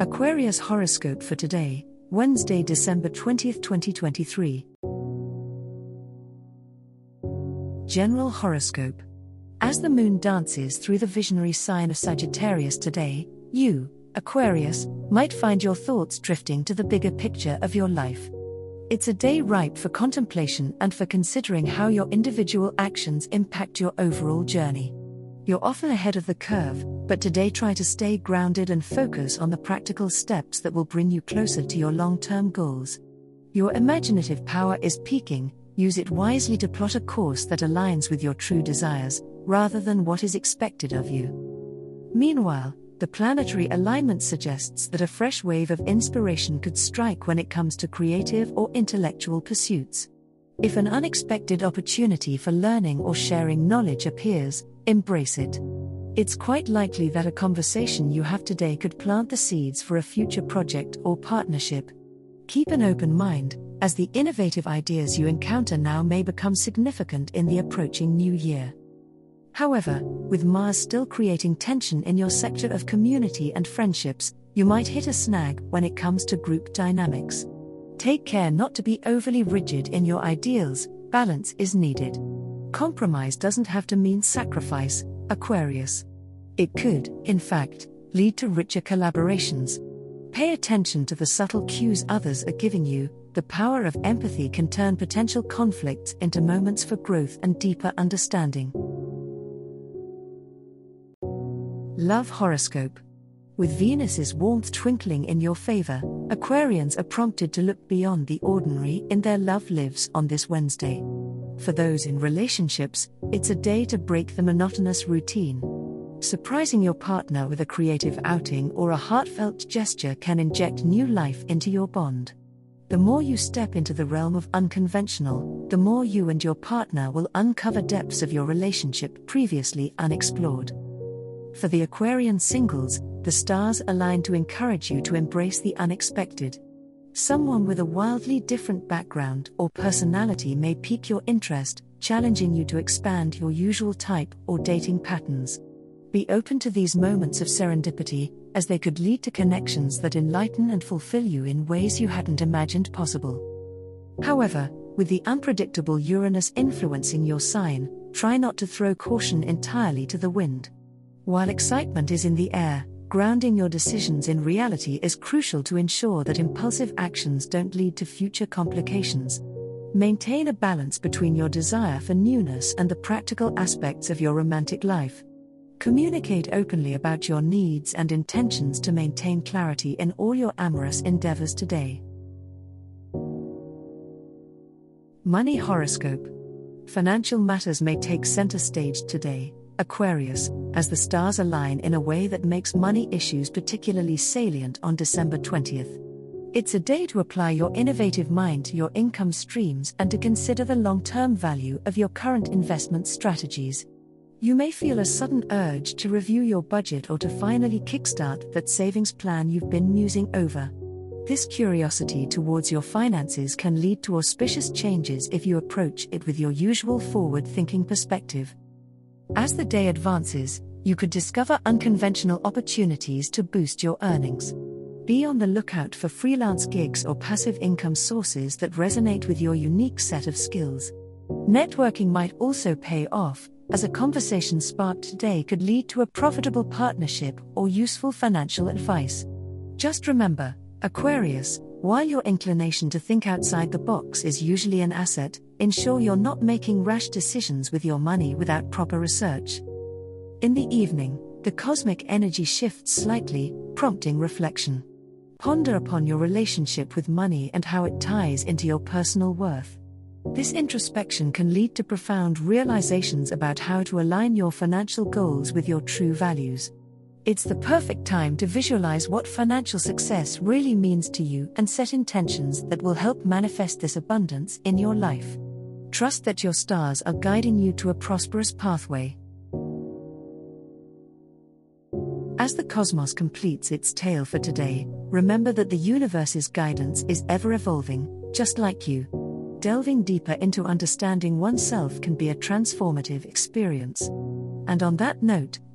Aquarius horoscope for today, Wednesday, December 20th, 2023. General horoscope. As the moon dances through the visionary sign of Sagittarius today, you, Aquarius, might find your thoughts drifting to the bigger picture of your life. It's a day ripe for contemplation and for considering how your individual actions impact your overall journey. You're often ahead of the curve, but today try to stay grounded and focus on the practical steps that will bring you closer to your long term goals. Your imaginative power is peaking, use it wisely to plot a course that aligns with your true desires, rather than what is expected of you. Meanwhile, the planetary alignment suggests that a fresh wave of inspiration could strike when it comes to creative or intellectual pursuits. If an unexpected opportunity for learning or sharing knowledge appears, embrace it. It's quite likely that a conversation you have today could plant the seeds for a future project or partnership. Keep an open mind, as the innovative ideas you encounter now may become significant in the approaching new year. However, with Mars still creating tension in your sector of community and friendships, you might hit a snag when it comes to group dynamics. Take care not to be overly rigid in your ideals, balance is needed. Compromise doesn't have to mean sacrifice, Aquarius. It could, in fact, lead to richer collaborations. Pay attention to the subtle cues others are giving you, the power of empathy can turn potential conflicts into moments for growth and deeper understanding. Love Horoscope with Venus's warmth twinkling in your favor, Aquarians are prompted to look beyond the ordinary in their love lives on this Wednesday. For those in relationships, it's a day to break the monotonous routine. Surprising your partner with a creative outing or a heartfelt gesture can inject new life into your bond. The more you step into the realm of unconventional, the more you and your partner will uncover depths of your relationship previously unexplored. For the Aquarian singles, the stars align to encourage you to embrace the unexpected. Someone with a wildly different background or personality may pique your interest, challenging you to expand your usual type or dating patterns. Be open to these moments of serendipity, as they could lead to connections that enlighten and fulfill you in ways you hadn't imagined possible. However, with the unpredictable Uranus influencing your sign, try not to throw caution entirely to the wind. While excitement is in the air, grounding your decisions in reality is crucial to ensure that impulsive actions don't lead to future complications. Maintain a balance between your desire for newness and the practical aspects of your romantic life. Communicate openly about your needs and intentions to maintain clarity in all your amorous endeavors today. Money Horoscope Financial matters may take center stage today, Aquarius, as the stars align in a way that makes money issues particularly salient on December 20th. It's a day to apply your innovative mind to your income streams and to consider the long term value of your current investment strategies. You may feel a sudden urge to review your budget or to finally kickstart that savings plan you've been musing over. This curiosity towards your finances can lead to auspicious changes if you approach it with your usual forward thinking perspective. As the day advances, you could discover unconventional opportunities to boost your earnings. Be on the lookout for freelance gigs or passive income sources that resonate with your unique set of skills. Networking might also pay off, as a conversation sparked today could lead to a profitable partnership or useful financial advice. Just remember, Aquarius, while your inclination to think outside the box is usually an asset, ensure you're not making rash decisions with your money without proper research. In the evening, the cosmic energy shifts slightly, prompting reflection. Ponder upon your relationship with money and how it ties into your personal worth. This introspection can lead to profound realizations about how to align your financial goals with your true values. It's the perfect time to visualize what financial success really means to you and set intentions that will help manifest this abundance in your life. Trust that your stars are guiding you to a prosperous pathway. As the cosmos completes its tale for today, remember that the universe's guidance is ever evolving, just like you. Delving deeper into understanding oneself can be a transformative experience. And on that note,